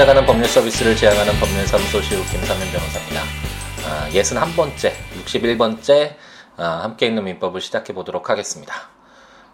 찾아가는 법률 서비스를 지향하는 법률사무소 시우 김삼현 변호사입니다. 아, 61번째, 61번째 아, 함께 있는 민법을 시작해 보도록 하겠습니다.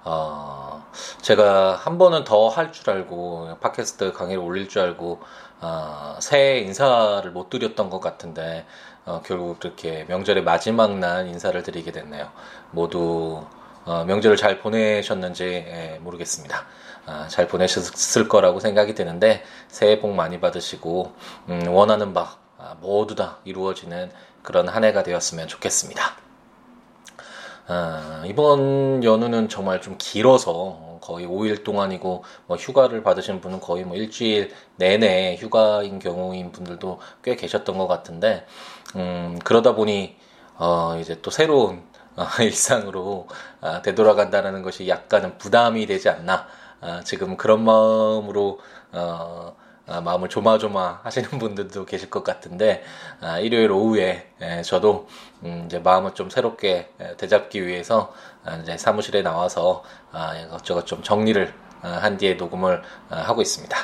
어, 제가 한 번은 더 할 줄 알고 팟캐스트 강의를 올릴 줄 알고 어, 새해 인사를 못 드렸던 것 같은데 어, 결국 그렇게 명절의 마지막 날 인사를 드리게 됐네요. 모두 어, 명절을 잘 보내셨는지 예, 모르겠습니다. 아, 잘 보내셨을 거라고 생각이 드는데 새해 복 많이 받으시고 음, 원하는 바 아, 모두 다 이루어지는 그런 한 해가 되었으면 좋겠습니다. 아, 이번 연휴는 정말 좀 길어서 거의 5일 동안이고 뭐 휴가를 받으신 분은 거의 뭐 일주일 내내 휴가인 경우인 분들도 꽤 계셨던 것 같은데 음, 그러다 보니 어, 이제 또 새로운 어, 일상으로 아, 되돌아간다는 것이 약간은 부담이 되지 않나 아, 지금 그런 마음으로 어, 아, 마음을 조마조마 하시는 분들도 계실 것 같은데 아, 일요일 오후에 에, 저도 음, 이제 마음을 좀 새롭게 에, 되잡기 위해서 아, 이제 사무실에 나와서 아, 이것저것 좀 정리를 아, 한 뒤에 녹음을 아, 하고 있습니다.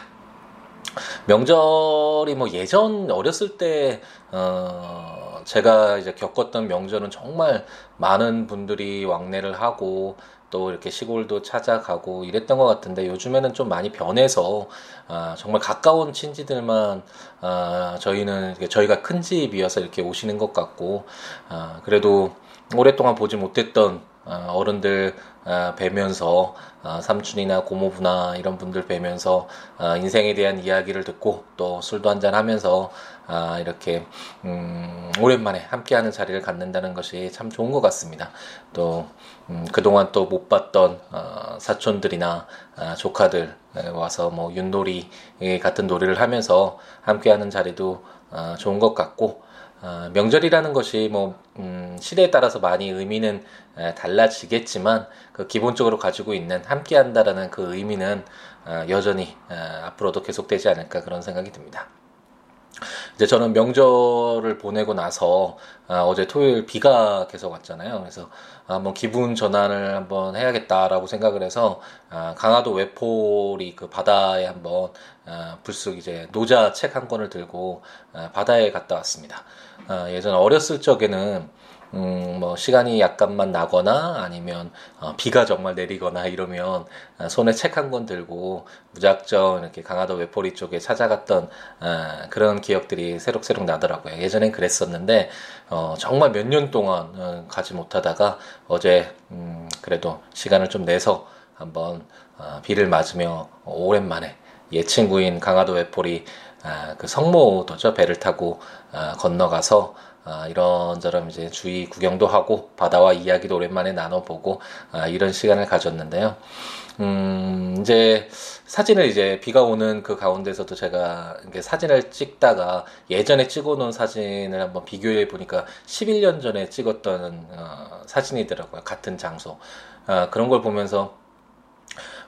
명절이 뭐 예전 어렸을 때 어, 제가 이제 겪었던 명절은 정말 많은 분들이 왕래를 하고 또 이렇게 시골도 찾아가고 이랬던 것 같은데 요즘에는 좀 많이 변해서 아, 정말 가까운 친지들만 아, 저희는 저희가 큰 집이어서 이렇게 오시는 것 같고 아, 그래도 오랫동안 보지 못했던 아, 어른들 아, 뵈면서 아, 삼촌이나 고모부나 이런 분들 뵈면서 인생에 대한 이야기를 듣고 또 술도 한잔 하면서 이렇게 음, 오랜만에 함께하는 자리를 갖는다는 것이 참 좋은 것 같습니다. 또 음, 그동안 또 못 봤던 어, 사촌들이나 조카들 와서 뭐 윷놀이 같은 놀이를 하면서 함께하는 자리도 어, 좋은 것 같고 어, 명절이라는 것이 뭐 음, 시대에 따라서 많이 의미는 에, 달라지겠지만 그 기본적으로 가지고 있는 함께한다라는 그 의미는 어, 여전히 어, 앞으로도 계속되지 않을까 그런 생각이 듭니다. 이제 저는 명절을 보내고 나서 아, 어제 토요일 비가 계속 왔잖아요. 그래서 한번 기분 전환을 한번 해야겠다라고 생각을 해서 아, 강화도 외포리 그 바다에 한번 아, 불쑥 이제 노자 책 한 권을 들고 아, 바다에 갔다 왔습니다. 아, 예전 어렸을 적에는 음, 뭐, 시간이 약간만 나거나 아니면, 어, 비가 정말 내리거나 이러면, 어, 손에 책 한 권 들고, 무작정 이렇게 강화도 외포리 쪽에 찾아갔던, 어, 그런 기억들이 새록새록 나더라고요. 예전엔 그랬었는데, 어, 정말 몇 년 동안 어, 가지 못하다가, 어제, 음, 그래도 시간을 좀 내서 한번, 어, 비를 맞으며 오랜만에 옛 친구인 강화도 외포리, 아, 그 성모도죠. 배를 타고, 아, 건너가서, 아, 이런저런 이제 주위 구경도 하고 바다와 이야기도 오랜만에 나눠보고 아, 이런 시간을 가졌는데요. 음, 이제 사진을 이제 비가 오는 그 가운데서도 제가 사진을 찍다가 예전에 찍어놓은 사진을 한번 비교해 보니까 11년 전에 찍었던 어, 사진이더라고요. 같은 장소. 아, 그런 걸 보면서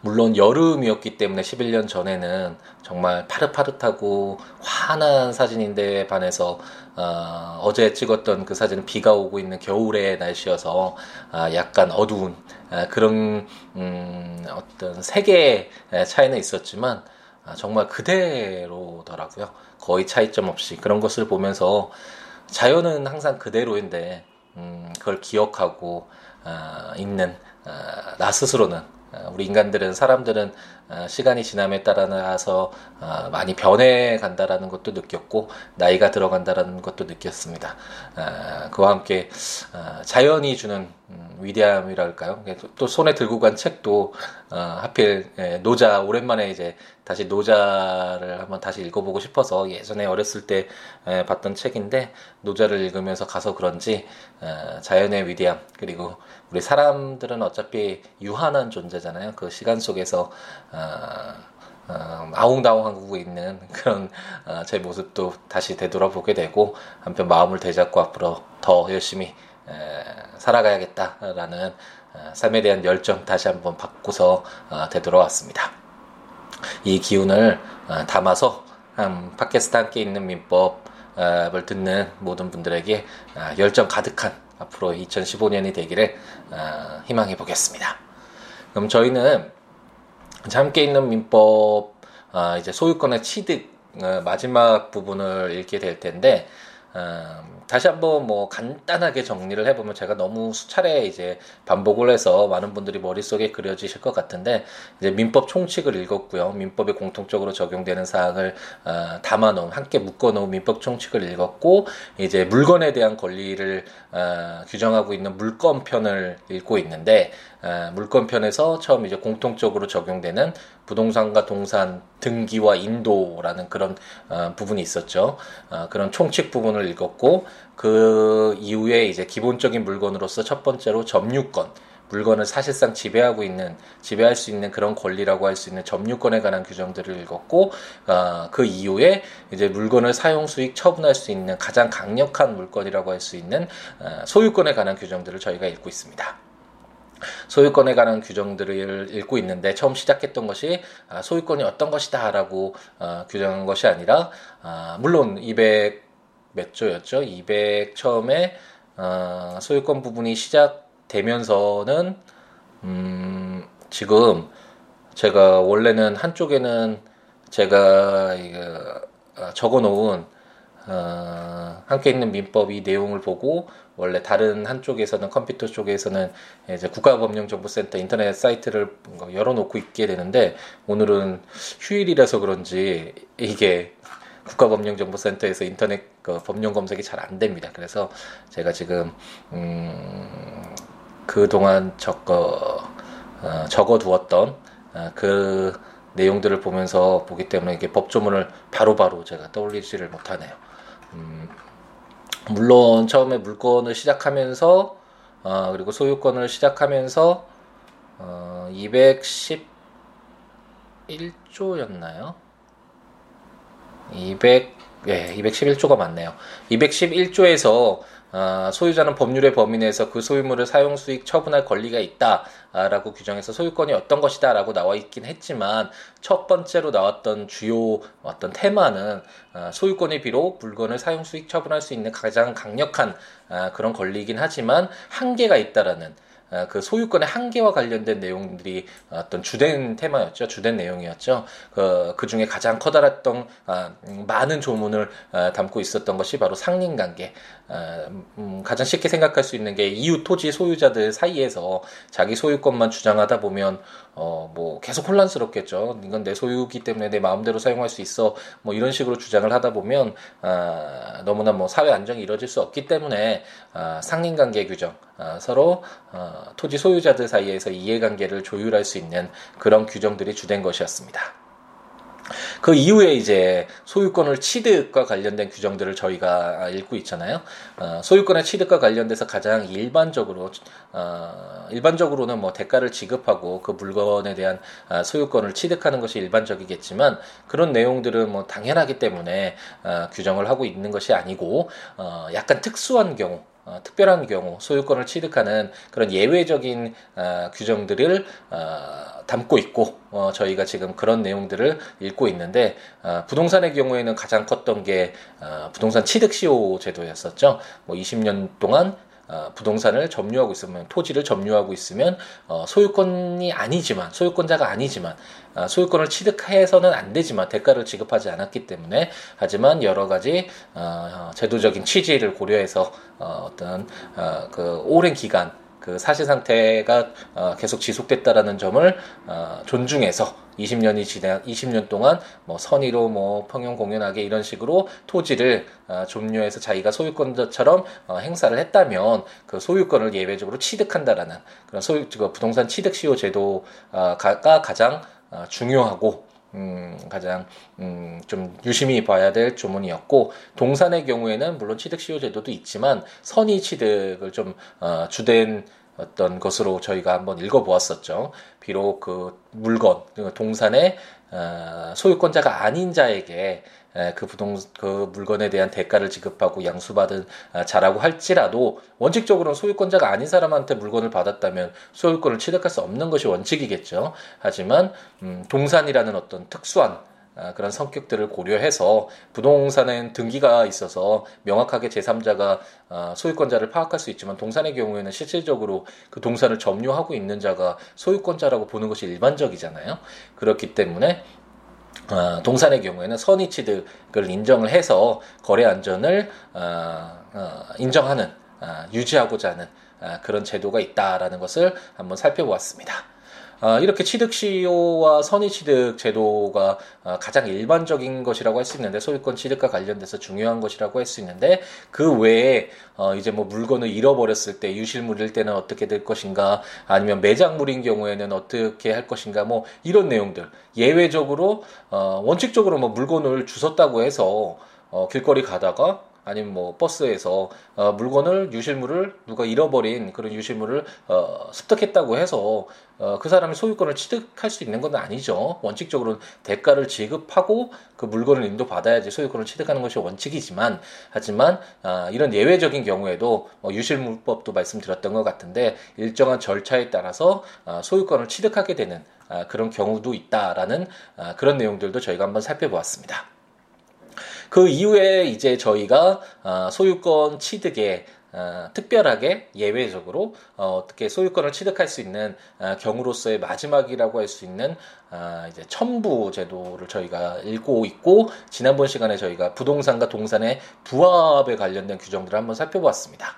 물론 여름이었기 때문에 11년 전에는 정말 파릇파릇하고 환한 사진인데 반해서 어, 제 찍었던 그 사진은 비가 오고 있는 겨울의 날씨여서 어, 약간 어두운 어, 그런 음, 어떤 색의 차이는 있었지만 아, 정말 그대로더라고요. 거의 차이점 없이 그런 것을 보면서 자연은 항상 그대로인데 음, 그걸 기억하고 어, 있는 어, 나 스스로는 어, 우리 인간들은 사람들은 어, 시간이 지남에 따라서 어, 많이 변해 간다라는 것도 느꼈고 나이가 들어간다라는 것도 느꼈습니다. 그와 함께 자연이 주는 음, 위대함이랄까요? 또 손에 들고 간 책도 하필 예, 노자 오랜만에 이제 다시 노자를 한번 다시 읽어보고 싶어서 예전에 어렸을 때 봤던 책인데 노자를 읽으면서 가서 그런지 자연의 위대함 그리고 우리 사람들은 어차피 유한한 존재잖아요. 그 시간 속에서 어, 어, 아웅다웅하고 있는 그런 어, 제 모습도 다시 되돌아보게 되고 한편 마음을 되잡고 앞으로 더 열심히 에, 살아가야겠다라는 어, 삶에 대한 열정 다시 한번 받고서 어, 되돌아왔습니다. 이 기운을 어, 담아서 음, 팟캐스트 함께 있는 민법 을 듣는 모든 분들에게 어, 열정 가득한 앞으로 2015년이 되기를 어, 희망해 보겠습니다. 그럼 저희는 함께 있는 민법 어, 이제 소유권의 취득 어, 마지막 부분을 읽게 될 텐데 어, 다시 한번 뭐 간단하게 정리를 해보면 제가 너무 수차례 이제 반복을 해서 많은 분들이 머릿속에 그려지실 것 같은데 이제 민법 총칙을 읽었고요. 민법에 공통적으로 적용되는 사항을 어, 담아놓은 함께 묶어놓은 민법 총칙을 읽었고 이제 물건에 대한 권리를 어, 규정하고 있는 물건편을 읽고 있는데 어, 물건편에서 처음 이제 공통적으로 적용되는 부동산과 동산 등기와 인도라는 그런 어, 부분이 있었죠. 어, 그런 총칙 부분을 읽었고 그 이후에 이제 기본적인 물건으로서 첫 번째로 점유권 물건을 사실상 지배하고 있는 지배할 수 있는 그런 권리라고 할 수 있는 점유권에 관한 규정들을 읽었고 어, 그 이후에 이제 물건을 사용 수익 처분할 수 있는 가장 강력한 물건이라고 할 수 있는 어, 소유권에 관한 규정들을 저희가 읽고 있습니다. 소유권에 관한 규정들을 읽고 있는데 처음 시작했던 것이 아, 소유권이 어떤 것이다라고 어, 규정한 것이 아니라 아, 물론 200 몇 조였죠? 200 처음에 어, 소유권 부분이 시작되면서는 음, 지금 제가 원래는 한쪽에는 제가 적어놓은 어, 함께 있는 민법 이 내용을 보고 원래 다른 한쪽에서는 컴퓨터 쪽에서는 이제 국가법령정보센터 인터넷 사이트를 열어놓고 있게 되는데 오늘은 휴일이라서 그런지 이게 국가법령정보센터에서 인터넷 그 법령 검색이 잘 안 됩니다. 그래서 제가 지금 음, 그 동안 적어 어, 적어두었던 어, 그 내용들을 보면서 보기 때문에 이게 법조문을 바로바로 바로 제가 떠올리지를 못하네요. 음, 물론 처음에 물건을 시작하면서 어, 그리고 소유권을 시작하면서 어, 211조였나요? 200, 예, 211조가 맞네요. 211조에서 어, 소유자는 법률의 범위 내에서 그 소유물을 사용 수익 처분할 권리가 있다라고 규정해서 소유권이 어떤 것이다라고 나와 있긴 했지만 첫 번째로 나왔던 주요 어떤 테마는 어, 소유권이 비록 물건을 사용 수익 처분할 수 있는 가장 강력한 어, 그런 권리이긴 하지만 한계가 있다라는 아, 그 소유권의 한계와 관련된 내용들이 어떤 주된 테마였죠. 주된 내용이었죠. 그, 그 중에 가장 커다랐던 아, 음, 많은 조문을 아, 담고 있었던 것이 바로 상린 관계. 아, 음, 가장 쉽게 생각할 수 있는 게 이웃 토지 소유자들 사이에서 자기 소유권만 주장하다 보면 어, 뭐 계속 혼란스럽겠죠. 이건 내 소유기 때문에 내 마음대로 사용할 수 있어. 뭐 이런 식으로 주장을 하다 보면 아, 너무나 뭐 사회 안정이 이루어질 수 없기 때문에 아, 상린관계 규정, 아, 서로 어, 토지 소유자들 사이에서 이해관계를 조율할 수 있는 그런 규정들이 주된 것이었습니다. 그 이후에 이제 소유권을 취득과 관련된 규정들을 저희가 읽고 있잖아요. 어, 소유권의 취득과 관련돼서 가장 일반적으로 어, 일반적으로는 뭐 대가를 지급하고 그 물건에 대한 어, 소유권을 취득하는 것이 일반적이겠지만 그런 내용들은 뭐 당연하기 때문에 어, 규정을 하고 있는 것이 아니고 어, 약간 특수한 경우 어, 특별한 경우 소유권을 취득하는 그런 예외적인 어, 규정들을 어, 담고 있고 어, 저희가 지금 그런 내용들을 읽고 있는데 어, 부동산의 경우에는 가장 컸던 게 어, 부동산 취득 시효 제도였었죠. 뭐 20년 동안 어, 부동산을 점유하고 있으면 토지를 점유하고 있으면 어, 소유권이 아니지만 소유권자가 아니지만 어, 소유권을 취득해서는 안 되지만 대가를 지급하지 않았기 때문에 하지만 여러 가지 어, 제도적인 취지를 고려해서 어, 어떤 어, 그 오랜 기간 그 사실 상태가 어, 계속 지속됐다라는 점을 어, 존중해서 20년이 지나 20년 동안 뭐 선의로 뭐 평형 공연하게 이런 식으로 토지를 어, 점유해서 자기가 소유권자처럼 어, 행사를 했다면 그 소유권을 예외적으로 취득한다라는 그런 소유 그 부동산 취득 시효 제도가 가장 어, 중요하고 음, 가장 음, 좀 유심히 봐야 될 조문이었고 동산의 경우에는 물론 취득 시효 제도도 있지만 선의 취득을 좀 어, 주된 어떤 것으로 저희가 한번 읽어보았었죠. 비록 그 물건, 그 동산의 어, 소유권자가 아닌 자에게 그 부동 그 물건에 대한 대가를 지급하고 양수받은 아, 자라고 할지라도 원칙적으로는 소유권자가 아닌 사람한테 물건을 받았다면 소유권을 취득할 수 없는 것이 원칙이겠죠. 하지만 음, 동산이라는 어떤 특수한 아, 그런 성격들을 고려해서 부동산은 등기가 있어서 명확하게 제3자가 아, 소유권자를 파악할 수 있지만 동산의 경우에는 실질적으로 그 동산을 점유하고 있는 자가 소유권자라고 보는 것이 일반적이잖아요. 그렇기 때문에 어, 동산의 경우에는 선의 취득을 인정을 해서 거래 안전을 어, 어, 인정하는 어, 유지하고자 하는 어, 그런 제도가 있다라는 것을 한번 살펴보았습니다. 어, 이렇게 취득시효와 선의취득 제도가 어, 가장 일반적인 것이라고 할 수 있는데 소유권 취득과 관련돼서 중요한 것이라고 할 수 있는데 그 외에 어, 이제 뭐 물건을 잃어버렸을 때 유실물일 때는 어떻게 될 것인가 아니면 매장물인 경우에는 어떻게 할 것인가 뭐 이런 내용들. 예외적으로 원칙적으로 뭐 물건을 주웠다고 해서 길거리 가다가 아니면 뭐 버스에서 어, 물건을 유실물을 누가 잃어버린 그런 유실물을 어, 습득했다고 해서 어, 그 사람이 소유권을 취득할 수 있는 건 아니죠. 원칙적으로는 대가를 지급하고 그 물건을 인도받아야지 소유권을 취득하는 것이 원칙이지만 하지만 아, 이런 예외적인 경우에도 뭐 유실물법도 말씀드렸던 것 같은데 일정한 절차에 따라서 아, 소유권을 취득하게 되는 아, 그런 경우도 있다라는 아, 그런 내용들도 저희가 한번 살펴보았습니다. 그 이후에 이제 저희가 어, 소유권 취득에 어, 특별하게 예외적으로 어, 떻게 소유권을 취득할 수 있는 어, 경우로서의 마지막이라고 할 수 있는 어, 이제 첨부 제도를 저희가 읽고 있고 지난번 시간에 저희가 부동산과 동산의 부합에 관련된 규정들을 한번 살펴보았습니다.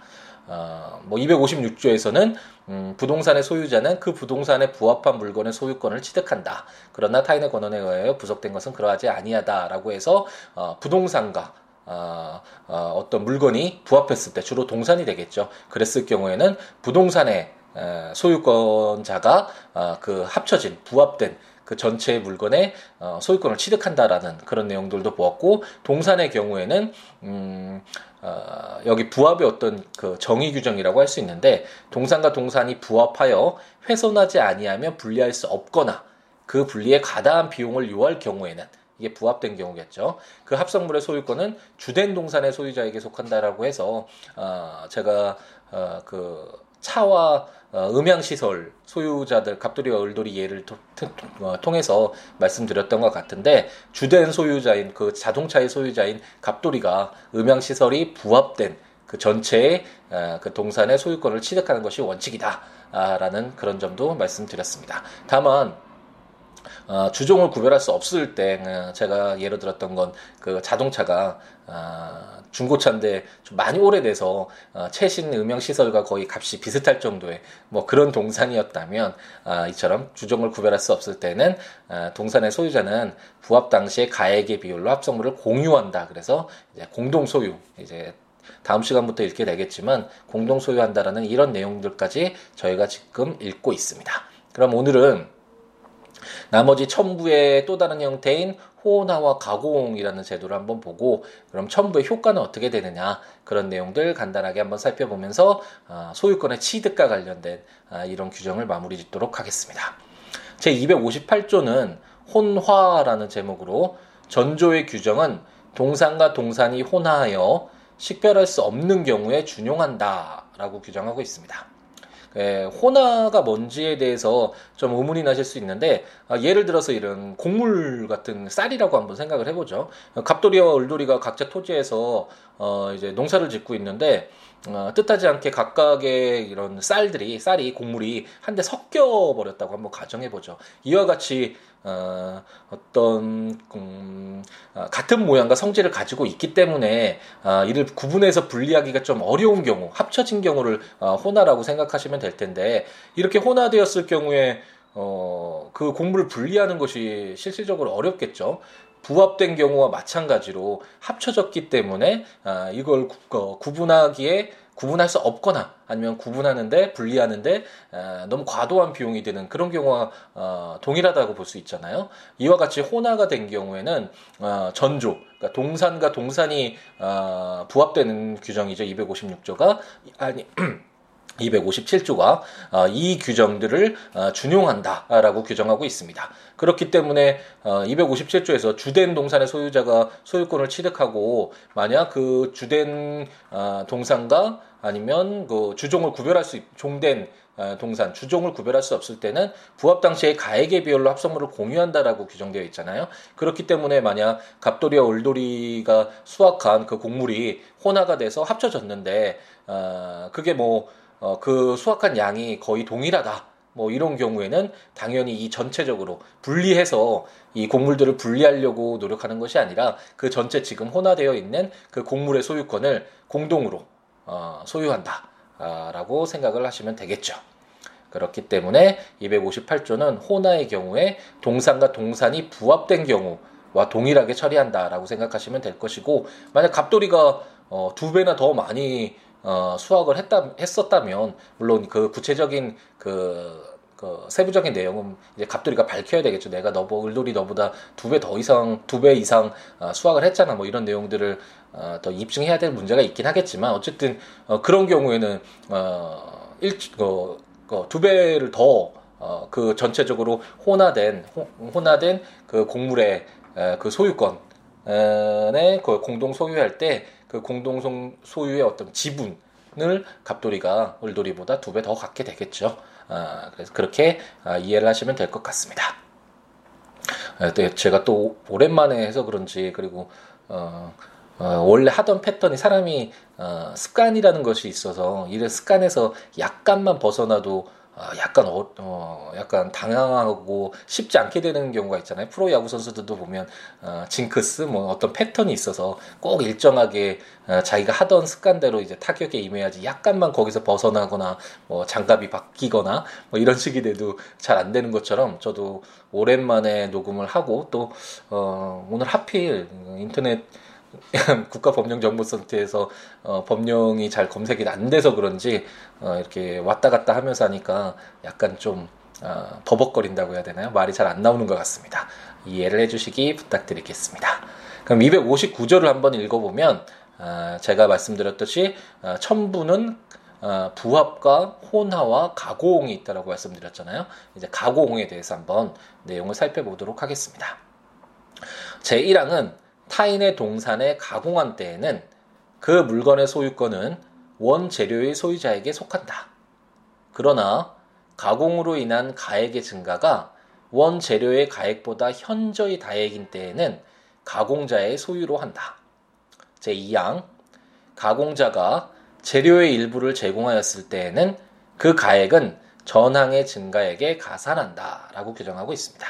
어, 뭐 256조에서는 음, 부동산의 소유자는 그 부동산에 부합한 물건의 소유권을 취득한다. 그러나 타인의 권한에 의하여 부속된 것은 그러하지 아니하다라고 해서 어, 부동산과 어, 어, 어떤 물건이 부합했을 때 주로 동산이 되겠죠. 그랬을 경우에는 부동산의 에, 소유권자가 어, 그 합쳐진 부합된 그 전체의 물건의 어, 소유권을 취득한다라는 그런 내용들도 보았고 동산의 경우에는 음, 어, 여기 부합의 어떤 그 정의 규정이라고 할 수 있는데 동산과 동산이 부합하여 훼손하지 아니하면 분리할 수 없거나 그 분리에 가다한 비용을 요할 경우에는 이게 부합된 경우겠죠. 그 합성물의 소유권은 주된 동산의 소유자에게 속한다라고 해서 어, 제가 어, 그 차와 어, 음향시설 소유자들 갑돌이와 을돌이 예를 토, 어, 통해서 말씀드렸던 것 같은데 주된 소유자인 그 자동차의 소유자인 갑돌이가 음향시설이 부합된 그 전체의 어, 그 동산의 소유권을 취득하는 것이 원칙이다라는 그런 점도 말씀드렸습니다. 다만 어, 주종을 구별할 수 없을 때 어, 제가 예를 들었던 건 그 자동차가 어, 중고차인데 좀 많이 오래돼서 어, 최신 음영 시설과 거의 값이 비슷할 정도의 뭐 그런 동산이었다면 아, 이처럼 주종을 구별할 수 없을 때는 아, 동산의 소유자는 부합 당시의 가액의 비율로 합성물을 공유한다. 그래서 이제 공동 소유 이제 다음 시간부터 읽게 되겠지만 공동 소유한다라는 이런 내용들까지 저희가 지금 읽고 있습니다. 그럼 오늘은 나머지 첨부의 또 다른 형태인 호나와 가공이라는 제도를 한번 보고 그럼 첨부의 효과는 어떻게 되느냐 그런 내용들 간단하게 한번 살펴보면서 아, 소유권의 취득과 관련된 아, 이런 규정을 마무리 짓도록 하겠습니다. 제 258조는 혼화라는 제목으로 전조의 규정은 동산과 동산이 혼화하여 식별할 수 없는 경우에 준용한다라고 규정하고 있습니다. 예, 호나가 뭔지에 대해서 좀 의문이 나실 수 있는데 아, 예를 들어서 이런 곡물 같은 쌀이라고 한번 생각을 해보죠. 갑돌이와 을돌이가 각자 토지에서 어, 이제 농사를 짓고 있는데 어, 뜻하지 않게 각각의 이런 쌀들이 쌀이 곡물이 한데 섞여 버렸다고 한번 가정해 보죠. 이와 같이 어, 어떤 음, 어, 같은 모양과 성질을 가지고 있기 때문에 어, 이를 구분해서 분리하기가 좀 어려운 경우, 합쳐진 경우를 어, 혼화라고 생각하시면 될 텐데 이렇게 혼화되었을 경우에 어, 그 곡물을 분리하는 것이 실질적으로 어렵겠죠. 부합된 경우와 마찬가지로 합쳐졌기 때문에 아, 이걸 구, 어, 구분하기에 구분할 수 없거나 아니면 구분하는데 분리하는데 아, 너무 과도한 비용이 드는 그런 경우와 어, 동일하다고 볼 수 있잖아요. 이와 같이 혼화가 된 경우에는 어, 전조, 그러니까 동산과 동산이 어, 부합되는 규정이죠. 256조가 아니 257조가 어, 이 규정들을 어, 준용한다라고 규정하고 있습니다. 그렇기 때문에 257조에서 어, 주된 동산의 소유자가 소유권을 취득하고 만약 그 주된 동산과 아니면 그 주종을 구별할 수 종된 동산 주종을 구별할 수 없을 때는 부합 당시에 가액의 비율로 합성물을 공유한다라고 규정되어 있잖아요. 그렇기 때문에 만약 갑돌이와 을돌이가 수확한 그 곡물이 혼화가 돼서 합쳐졌는데 어, 그게 뭐 어, 그 수확한 양이 거의 동일하다. 뭐 이런 경우에는 당연히 이 전체적으로 분리해서 이 곡물들을 분리하려고 노력하는 것이 아니라 그 전체 지금 혼화되어 있는 그 곡물의 소유권을 공동으로 어, 소유한다라고 생각을 하시면 되겠죠. 그렇기 때문에 258조는 혼화의 경우에 동산과 동산이 부합된 경우와 동일하게 처리한다라고 생각하시면 될 것이고 만약 갑돌이가 어, 두 배나 더 많이 어, 수확을 했다 했었다면 물론 그 구체적인 그, 그 세부적인 내용은 이제 갑돌이가 밝혀야 되겠죠. 내가 너보 을돌이 너보다 두 배 더 이상 두 배 이상 어, 수확을 했잖아. 뭐 이런 내용들을 어, 더 입증해야 될 문제가 있긴 하겠지만 어쨌든 어, 그런 경우에는 어, 일, 어, 어, 두 배를 더 어, 그 전체적으로 혼화된 혼화된 그 곡물의 에, 그 소유권 에, 그 공동 소유할 때 그 공동 소유의 어떤 지분을 갑돌이가 을돌이보다 두 배 더 갖게 되겠죠. 아, 그래서 그렇게 아, 이해를 하시면 될 것 같습니다. 아, 제가 또 오랜만에 해서 그런지 그리고 어, 어, 원래 하던 패턴이 사람이 어, 습관이라는 것이 있어서 이를 습관에서 약간만 벗어나도 어, 약간 어, 어, 약간 당황하고 쉽지 않게 되는 경우가 있잖아요. 프로 야구 선수들도 보면 어, 징크스 뭐 어떤 패턴이 있어서 꼭 일정하게 어, 자기가 하던 습관대로 이제 타격에 임해야지 약간만 거기서 벗어나거나 뭐 장갑이 바뀌거나 뭐 이런 식이 돼도 잘 안 되는 것처럼 저도 오랜만에 녹음을 하고 또 어, 오늘 하필 인터넷 국가법령정보센터에서 어, 법령이 잘 검색이 안 돼서 그런지 어, 이렇게 왔다 갔다 하면서 하니까 약간 좀 어, 버벅거린다고 해야 되나요? 말이 잘 안 나오는 것 같습니다. 이해를 해주시기 부탁드리겠습니다. 그럼 259조를 한번 읽어보면 어, 제가 말씀드렸듯이 어, 첨부는 어, 부합과 혼화와 가공이 있다라고 말씀드렸잖아요. 이제 가공에 대해서 한번 내용을 살펴보도록 하겠습니다. 제 1항은 타인의 동산에 가공한 때에는 그 물건의 소유권은 원재료의 소유자에게 속한다. 그러나 가공으로 인한 가액의 증가가 원재료의 가액보다 현저히 다액인 때에는 가공자의 소유로 한다. 제2항 가공자가 재료의 일부를 제공하였을 때에는 그 가액은 전항의 증가액에 가산한다. 라고 규정하고 있습니다.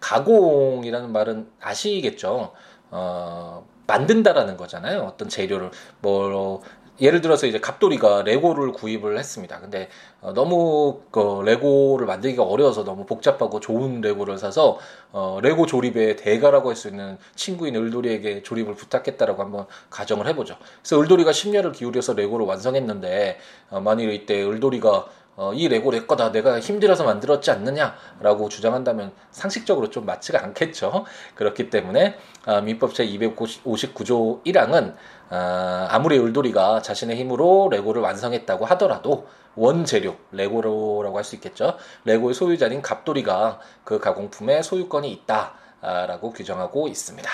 가공이라는 말은 아시겠죠? 어, 만든다라는 거잖아요. 어떤 재료를 뭐 예를 들어서 이제 갑돌이가 레고를 구입을 했습니다. 근데 어, 너무 그 레고를 만들기가 어려워서 너무 복잡하고 좋은 레고를 사서 어, 레고 조립의 대가라고 할 수 있는 친구인 을돌이에게 조립을 부탁했다라고 한번 가정을 해보죠. 그래서 을돌이가 심려를 기울여서 레고를 완성했는데 어, 만일 이때 을돌이가 어, 이 레고 내 거다. 내가 힘들어서 만들었지 않느냐라고 주장한다면 상식적으로 좀 맞지가 않겠죠. 그렇기 때문에 아, 민법 제 259조 1항은 아, 아무리 을돌이가 자신의 힘으로 레고를 완성했다고 하더라도 원재료 레고라고 할 수 있겠죠. 레고의 소유자인 갑돌이가 그 가공품의 소유권이 있다라고 규정하고 있습니다.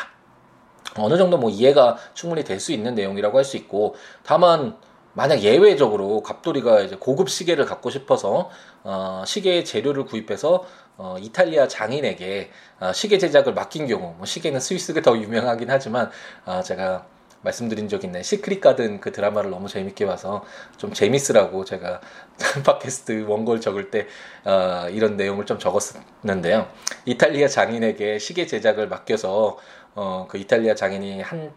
어느 정도 뭐 이해가 충분히 될 수 있는 내용이라고 할 수 있고 다만 만약 예외적으로 갑돌이가 이제 고급 시계를 갖고 싶어서 어, 시계의 재료를 구입해서 어, 이탈리아 장인에게 어, 시계 제작을 맡긴 경우, 뭐 시계는 스위스가 더 유명하긴 하지만 어, 제가 말씀드린 적 있네. 시크릿 가든 그 드라마를 너무 재밌게 봐서 좀 재밌으라고 제가 팟캐스트 원고를 적을 때 어, 이런 내용을 좀 적었는데요. 이탈리아 장인에게 시계 제작을 맡겨서 어, 그 이탈리아 장인이 한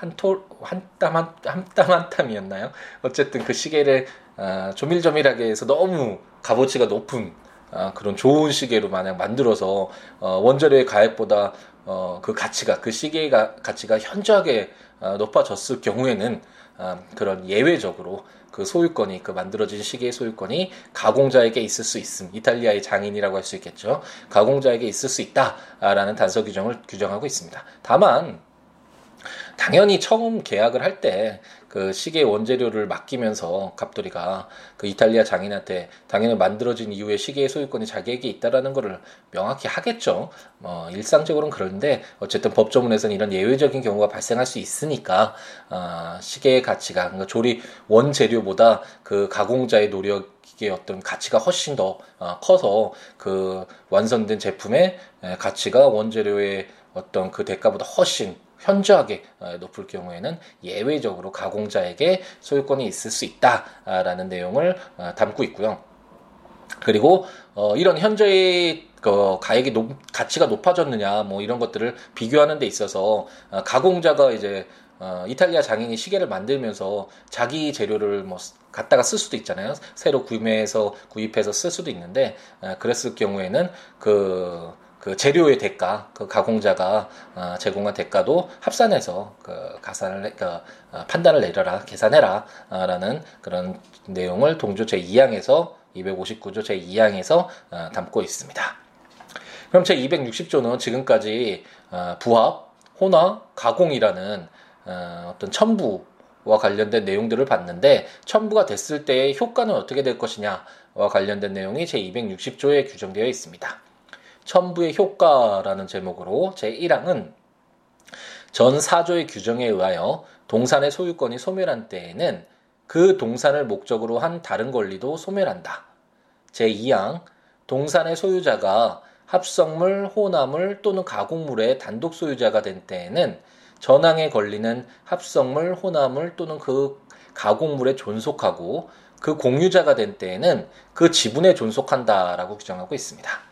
한톨한땀한 땀한 땀이었나요? 어쨌든 그 시계를 아, 조밀조밀하게 해서 너무 값어치가 높은 아, 그런 좋은 시계로 만약 만들어서 어, 원자료의 가액보다 어, 그 가치가 그 시계의 가, 가치가 현저하게 아, 높아졌을 경우에는 아, 그런 예외적으로 그 소유권이 그 만들어진 시계의 소유권이 가공자에게 있을 수 있음 이탈리아의 장인이라고 할 수 있겠죠 가공자에게 있을 수 있다라는 단서 규정을 규정하고 있습니다. 다만 당연히 처음 계약을 할 때 그 시계 원재료를 맡기면서 갑돌이가 그 이탈리아 장인한테 당연히 만들어진 이후에 시계의 소유권이 자기에게 있다라는 것을 명확히 하겠죠. 뭐 일상적으로는 그런데 어쨌든 법조문에서는 이런 예외적인 경우가 발생할 수 있으니까 어, 시계의 가치가 그러니까 조리 원재료보다 그 가공자의 노력 의 어떤 가치가 훨씬 더 어, 커서 그 완성된 제품의 가치가 원재료의 어떤 그 대가보다 훨씬 현저하게 어, 높을 경우에는 예외적으로 가공자에게 소유권이 있을 수 있다라는 내용을 어, 담고 있고요. 그리고 어, 이런 현재의 그 가액이 높, 가치가 높아졌느냐 뭐 이런 것들을 비교하는 데 있어서 어, 가공자가 이제 어, 이탈리아 장인이 시계를 만들면서 자기 재료를 뭐 갖다가 쓸 수도 있잖아요. 새로 구매해서 구입해서 쓸 수도 있는데 어, 그랬을 경우에는 그, 그 재료의 대가, 그 가공자가 어, 제공한 대가도 합산해서 그 가산을 그 어, 판단을 내려라, 계산해라라는 그런 내용을 동조 제 2항에서 259조 제 2항에서 어, 담고 있습니다. 그럼 제 260조는 지금까지 어, 부합, 혼화, 가공이라는 어, 어떤 첨부 와 관련된 내용들을 봤는데 첨부가 됐을 때의 효과는 어떻게 될 것이냐와 관련된 내용이 제 260조에 규정되어 있습니다. 첨부의 효과라는 제목으로 제 1항은 전 4조의 규정에 의하여 동산의 소유권이 소멸한 때에는 그 동산을 목적으로 한 다른 권리도 소멸한다. 제 2항 동산의 소유자가 합성물, 혼합물 또는 가공물의 단독 소유자가 된 때에는 전항에 걸리는 합성물, 혼합물 또는 그 가공물에 존속하고 그 공유자가 된 때에는 그 지분에 존속한다라고 규정하고 있습니다.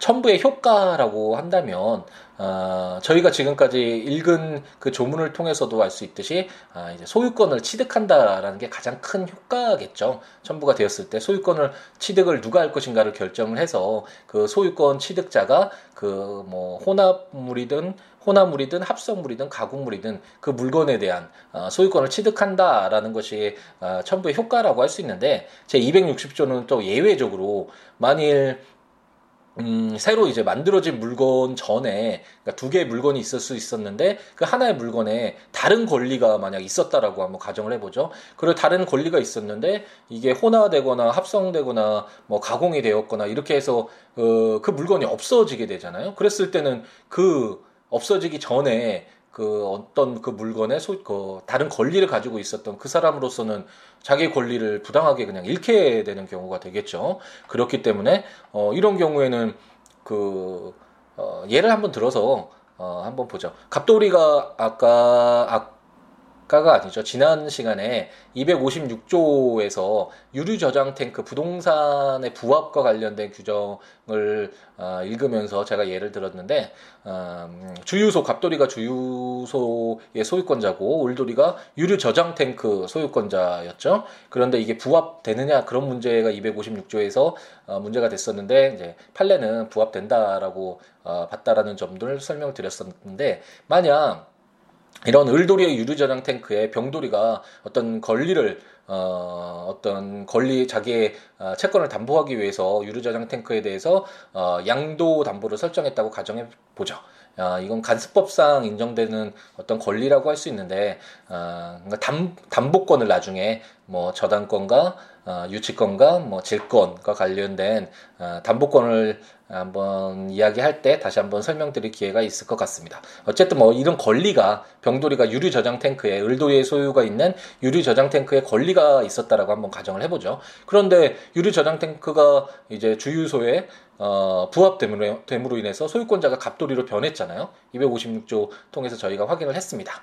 첨부의 효과라고 한다면 어, 저희가 지금까지 읽은 그 조문을 통해서도 알 수 있듯이 아, 이제 소유권을 취득한다라는 게 가장 큰 효과겠죠. 첨부가 되었을 때 소유권을 취득을 누가 할 것인가를 결정을 해서 그 소유권 취득자가 그 뭐 혼합물이든 혼합물이든 합성물이든 가공물이든 그 물건에 대한 어, 소유권을 취득한다라는 것이 어, 첨부의 효과라고 할 수 있는데 제 260조는 또 예외적으로 만일 음, 새로 이제 만들어진 물건 전에 그러니까 두 개의 물건이 있을 수 있었는데 그 하나의 물건에 다른 권리가 만약 있었다라고 한번 가정을 해보죠. 그리고 다른 권리가 있었는데 이게 혼화되거나 합성되거나 뭐 가공이 되었거나 이렇게 해서 그, 그 물건이 없어지게 되잖아요. 그랬을 때는 그 없어지기 전에 그 어떤 그 물건에 소, 그 다른 권리를 가지고 있었던 그 사람으로서는 자기 권리를 부당하게 그냥 잃게 되는 경우가 되겠죠. 그렇기 때문에 어, 이런 경우에는 그 어, 예를 한번 들어서 어, 한번 보죠. 갑돌이가 아까 아, 아까가 아니죠. 지난 시간에 256조에서 유류 저장 탱크 부동산의 부합과 관련된 규정을 어, 읽으면서 제가 예를 들었는데 어, 주유소 갑돌이가 주유소의 소유권자고 울돌이가 유류 저장 탱크 소유권자였죠. 그런데 이게 부합되느냐 그런 문제가 256조에서 어, 문제가 됐었는데 이제 판례는 부합된다라고 어, 봤다라는 점들을 설명을 드렸었는데 만약 이런 을돌이의 유류저장 탱크에 병돌이가 어떤 권리를 어, 어떤 권리 자기의 어, 채권을 담보하기 위해서 유류저장 탱크에 대해서 어, 양도 담보를 설정했다고 가정해 보죠. 어, 이건 간수법상 인정되는 어떤 권리라고 할 수 있는데 어, 담, 담보권을 나중에 뭐 저당권과 어, 유치권과 뭐 질권과 관련된 어, 담보권을 한번 이야기할 때 다시 한번 설명드릴 기회가 있을 것 같습니다. 어쨌든 뭐 이런 권리가 병돌이가 유류 저장 탱크에 을도의 소유가 있는 유류 저장 탱크에 권리가 있었다라고 한번 가정을 해보죠. 그런데 유류 저장 탱크가 이제 주유소에 어, 부합됨으로 됨으로 인해서 소유권자가 갑돌이로 변했잖아요. 256조 통해서 저희가 확인을 했습니다.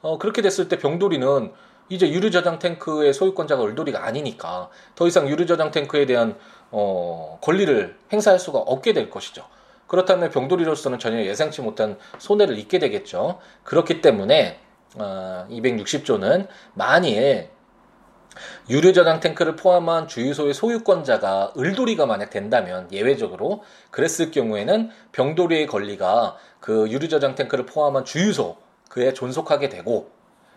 어, 그렇게 됐을 때 병돌이는 이제 유류 저장 탱크의 소유권자가 을돌이가 아니니까 더 이상 유류 저장 탱크에 대한 어, 권리를 행사할 수가 없게 될 것이죠. 그렇다면 병돌이로서는 전혀 예상치 못한 손해를 입게 되겠죠. 그렇기 때문에 어, 260조는 만일 유류 저장 탱크를 포함한 주유소의 소유권자가 을돌이가 만약 된다면 예외적으로 그랬을 경우에는 병돌이의 권리가 그 유류 저장 탱크를 포함한 주유소 그에 존속하게 되고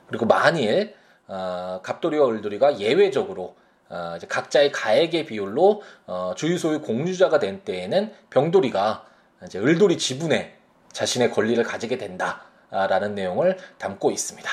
그리고 만일 어, 갑돌이와 을돌이가 예외적으로 어, 이제 각자의 가액의 비율로 어, 주유소의 공유자가 된 때에는 병돌이가 이제 을돌이 지분에 자신의 권리를 가지게 된다라는 내용을 담고 있습니다.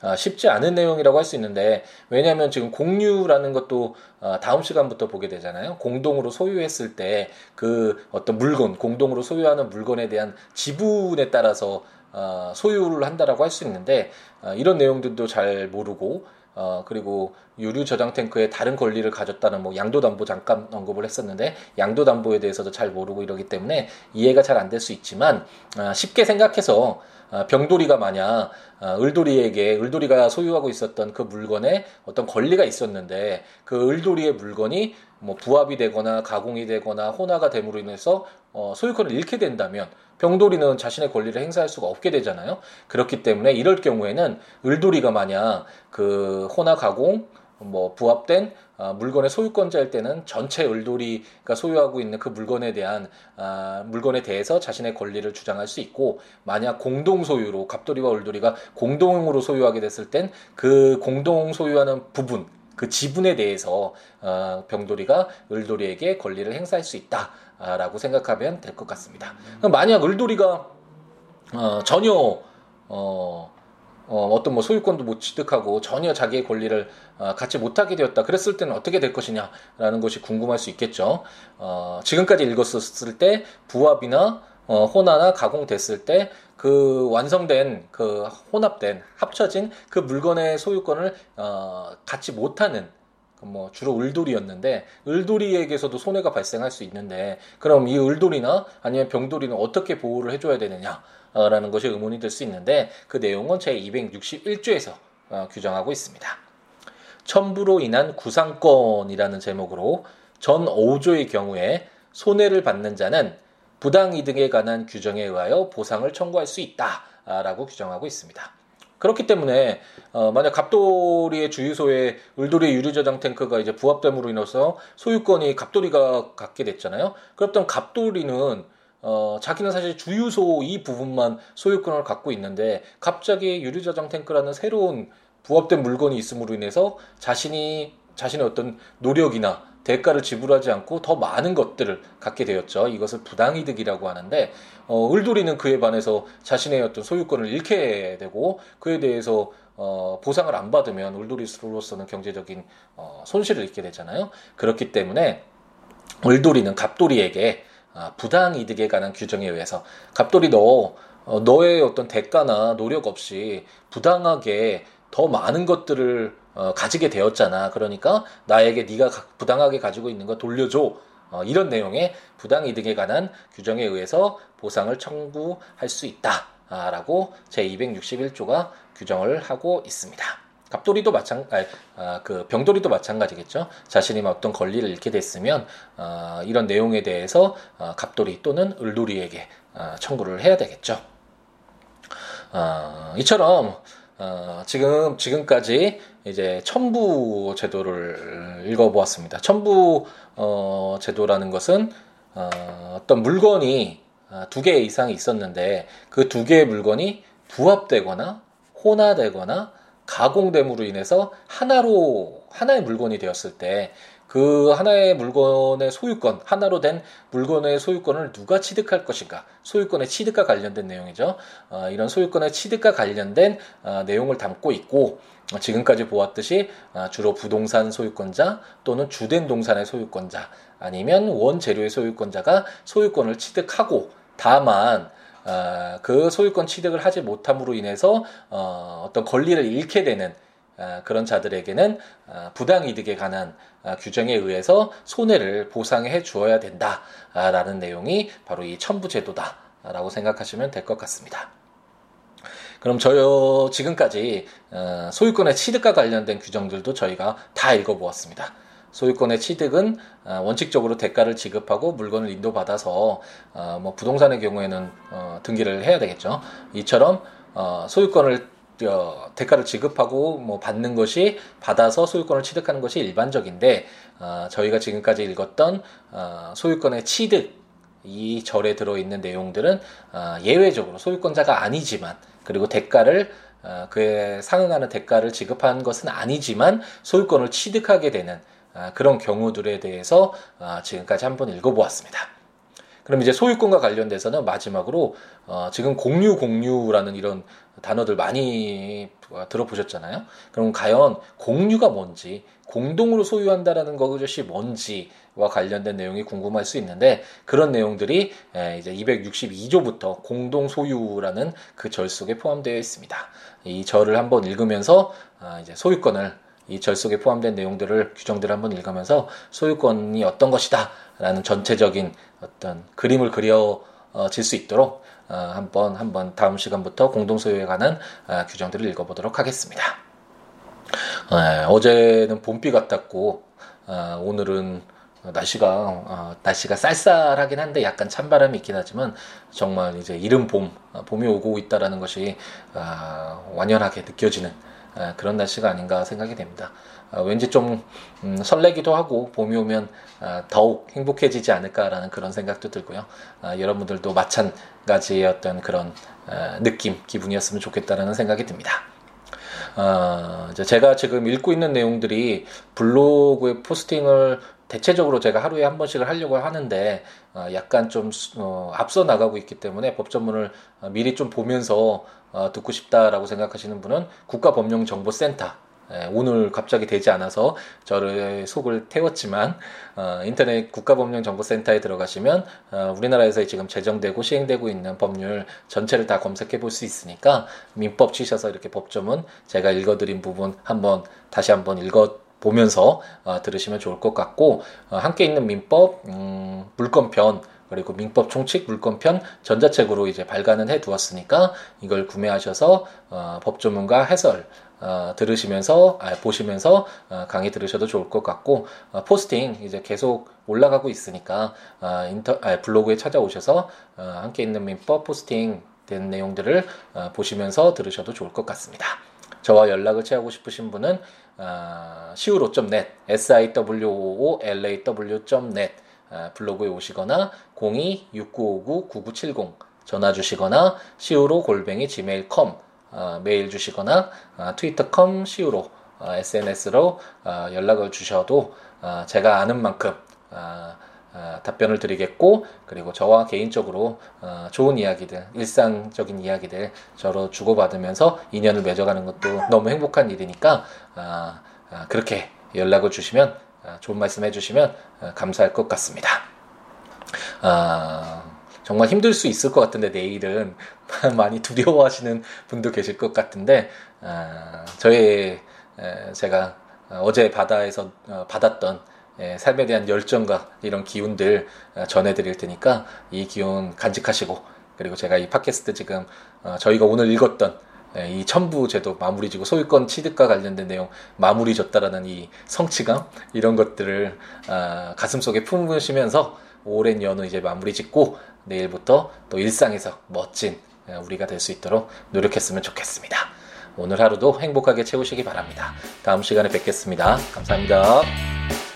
어, 쉽지 않은 내용이라고 할 수 있는데 왜냐하면 지금 공유라는 것도 어, 다음 시간부터 보게 되잖아요. 공동으로 소유했을 때 그 어떤 물건 공동으로 소유하는 물건에 대한 지분에 따라서 어, 소유를 한다라고 할 수 있는데 어, 이런 내용들도 잘 모르고 어, 그리고 유류 저장 탱크에 다른 권리를 가졌다는 뭐 양도담보 잠깐 언급을 했었는데 양도담보에 대해서도 잘 모르고 이러기 때문에 이해가 잘 안 될 수 있지만 어, 쉽게 생각해서 아, 병돌이가 만약 아, 을돌이에게 을돌이가 소유하고 있었던 그 물건에 어떤 권리가 있었는데 그 을돌이의 물건이 뭐 부합이 되거나 가공이 되거나 혼화가 됨으로 인해서 어, 소유권을 잃게 된다면 병돌이는 자신의 권리를 행사할 수가 없게 되잖아요. 그렇기 때문에 이럴 경우에는 을돌이가 만약 그 혼화 가공 뭐 부합된 어, 물건의 소유권자일 때는 전체 을돌이가 소유하고 있는 그 물건에 대한 아, 물건에 대해서 자신의 권리를 주장할 수 있고 만약 공동 소유로 갑돌이와 을돌이가 공동으로 소유하게 됐을 땐 그 공동 소유하는 부분 그 지분에 대해서 어, 병돌이가 을돌이에게 권리를 행사할 수 있다 라고 생각하면 될 것 같습니다. 만약 을돌이가 어, 전혀 어, 어, 어 떤 뭐 소유권도 못 취득하고 전혀 자기의 권리를 어, 갖지 못하게 되었다. 그랬을 때는 어떻게 될 것이냐라는 것이 궁금할 수 있겠죠. 어, 지금까지 읽었을 때 부합이나 어, 혼화나 가공됐을 때 그 완성된 그 혼합된 합쳐진 그 물건의 소유권을 어, 갖지 못하는 그 뭐 주로 을돌이였는데 을돌이에게서도 손해가 발생할 수 있는데 그럼 이 을돌이나 아니면 병돌이는 어떻게 보호를 해줘야 되느냐? 라는 것이 의문이 될 수 있는데 그 내용은 제 261조에서 어, 규정하고 있습니다. 첨부로 인한 구상권이라는 제목으로 전 5조의 경우에 손해를 받는 자는 부당이득에 관한 규정에 의하여 보상을 청구할 수 있다라고 규정하고 있습니다. 그렇기 때문에 어, 만약 갑돌이의 주유소에 을돌이 유류저장 탱크가 이제 부합됨으로 인해서 소유권이 갑돌이가 갖게 됐잖아요. 그렇다면 갑돌이는 어, 자기는 사실 주유소 이 부분만 소유권을 갖고 있는데 갑자기 유류저장 탱크라는 새로운 부합된 물건이 있음으로 인해서 자신이 자신의 어떤 노력이나 대가를 지불하지 않고 더 많은 것들을 갖게 되었죠. 이것을 부당이득이라고 하는데 어, 을돌이는 그에 반해서 자신의 어떤 소유권을 잃게 되고 그에 대해서 어, 보상을 안 받으면 을돌이로서는 경제적인 어, 손실을 입게 되잖아요. 그렇기 때문에 을돌이는 갑돌이에게 아, 부당 이득에 관한 규정에 의해서 갑돌이 너 어, 너의 어떤 대가나 노력 없이 부당하게 더 많은 것들을 어, 가지게 되었잖아. 그러니까 나에게 네가 부당하게 가지고 있는 거 돌려줘. 어, 이런 내용의 부당 이득에 관한 규정에 의해서 보상을 청구할 수 있다라고 제 261조가 규정을 하고 있습니다. 갑돌이도 마찬 아, 그 병돌이도 마찬가지겠죠. 자신이 어떤 권리를 잃게 됐으면 아, 이런 내용에 대해서 아, 갑돌이 또는 을돌이에게 아, 청구를 해야 되겠죠. 아, 이처럼 어, 지금 지금까지 이제 첨부 제도를 읽어보았습니다. 첨부 어, 제도라는 것은 어, 어떤 물건이 아, 두개 이상이 있었는데 그 두 개의 물건이 부합되거나 혼화되거나 가공됨으로 인해서 하나로 하나의 물건이 되었을 때 그 하나의 물건의 소유권, 하나로 된 물건의 소유권을 누가 취득할 것인가? 소유권의 취득과 관련된 내용이죠. 어, 이런 소유권의 취득과 관련된 어, 내용을 담고 있고 어, 지금까지 보았듯이 어, 주로 부동산 소유권자 또는 주된 동산의 소유권자 아니면 원재료의 소유권자가 소유권을 취득하고 다만 어, 그 소유권 취득을 하지 못함으로 인해서 어, 어떤 권리를 잃게 되는 어, 그런 자들에게는 어, 부당이득에 관한 어, 규정에 의해서 손해를 보상해 주어야 된다라는 내용이 바로 이 첨부제도다라고 생각하시면 될 것 같습니다. 그럼 저요 지금까지 소유권의 취득과 관련된 규정들도 저희가 다 읽어보았습니다. 소유권의 취득은 어, 원칙적으로 대가를 지급하고 물건을 인도받아서 어, 뭐 부동산의 경우에는 어, 등기를 해야 되겠죠. 이처럼 소유권을 대가를 지급하고 뭐 받는 것이 받아서 소유권을 취득하는 것이 일반적인데 저희가 지금까지 읽었던 소유권의 취득 이 절에 들어있는 내용들은 예외적으로 소유권자가 아니지만 그리고 대가를 그에 상응하는 대가를 지급한 것은 아니지만 소유권을 취득하게 되는 아, 그런 경우들에 대해서 아, 지금까지 한번 읽어보았습니다. 그럼 이제 소유권과 관련돼서는 마지막으로 어, 지금 공유 공유라는 이런 단어들 많이 들어보셨잖아요. 그럼 과연 공유가 뭔지, 공동으로 소유한다라는 것이 뭔지와 관련된 내용이 궁금할 수 있는데 그런 내용들이 이제 262조부터 공동 소유라는 그 절 속에 포함되어 있습니다. 이 절을 한번 읽으면서 아, 이제 소유권을 이 절 속에 포함된 내용들을 규정들을 한번 읽으면서 소유권이 어떤 것이다라는 전체적인 어떤 그림을 그려 이루어질 수 있도록 어, 한번 한번 다음 시간부터 공동 소유에 관한 어, 규정들을 읽어보도록 하겠습니다. 네, 어제는 봄비 같았고 어, 오늘은 날씨가 어, 날씨가 쌀쌀하긴 한데 약간 찬바람이 있긴 하지만 정말 이제 이른 봄 어, 봄이 오고 있다라는 것이 어, 완연하게 느껴지는 어, 그런 날씨가 아닌가 생각이 됩니다. 어, 왠지 좀 음, 설레기도 하고 봄이 오면 어, 더욱 행복해지지 않을까라는 그런 생각도 들고요. 어, 여러분들도 마찬가지의 어떤 그런 어, 느낌 기분이었으면 좋겠다라는 생각이 듭니다. 어, 제가 지금 읽고 있는 내용들이 블로그에 포스팅을 대체적으로 제가 하루에 한 번씩을 하려고 하는데 어, 약간 좀 어, 앞서 나가고 있기 때문에 법 전문을 어, 미리 좀 보면서 어, 듣고 싶다라고 생각하시는 분은 국가법령정보센터 예, 오늘 갑자기 되지 않아서 저를 속을 태웠지만 어, 인터넷 국가법령정보센터에 들어가시면 어, 우리나라에서 지금 제정되고 시행되고 있는 법률 전체를 다 검색해 볼 수 있으니까 민법 치셔서 이렇게 법조문 제가 읽어드린 부분 한번 다시 한번 읽어 보면서 어, 들으시면 좋을 것 같고 어, 함께 있는 민법 음, 물권편 그리고 민법 총칙 물권편 전자책으로 이제 발간은 해 두었으니까 이걸 구매하셔서 어, 법조문과 해설 어, 들으시면서 아, 보시면서 어, 강의 들으셔도 좋을 것 같고 어, 포스팅 이제 계속 올라가고 있으니까 어, 인터 아, 블로그에 찾아오셔서 어, 함께 있는 민법 포스팅 된 내용들을 어, 보시면서 들으셔도 좋을 것 같습니다. 저와 연락을 취하고 싶으신 분은 어, siwo.net, siwoolaw.net 어, 블로그에 오시거나 02-6959-9970 전화 주시거나 siwo 골뱅이 gmail.com 어, 메일 주시거나 어, 트위터컴 시우로 어, SNS로 어, 연락을 주셔도 어, 제가 아는 만큼 답변을 드리겠고 그리고 저와 개인적으로 어, 좋은 이야기들 일상적인 이야기들 저로 주고받으면서 인연을 맺어가는 것도 너무 행복한 일이니까 그렇게 연락을 주시면 어, 좋은 말씀 해주시면 어, 감사할 것 같습니다. 어, 정말 힘들 수 있을 것 같은데 내일은 많이 두려워하시는 분도 계실 것 같은데 어, 저의 에, 제가 어제 바다에서 어, 받았던 에, 삶에 대한 열정과 이런 기운들 어, 전해드릴 테니까 이 기운 간직하시고 그리고 제가 이 팟캐스트 지금 어, 저희가 오늘 읽었던 에, 이 첨부 제도 마무리 지고 소유권 취득과 관련된 내용 마무리 졌다라는 이 성취감 이런 것들을 어, 가슴속에 품으시면서 오랜 연휴 이제 마무리 짓고 내일부터 또 일상에서 멋진 우리가 될 수 있도록 노력했으면 좋겠습니다. 오늘 하루도 행복하게 채우시기 바랍니다. 다음 시간에 뵙겠습니다. 감사합니다.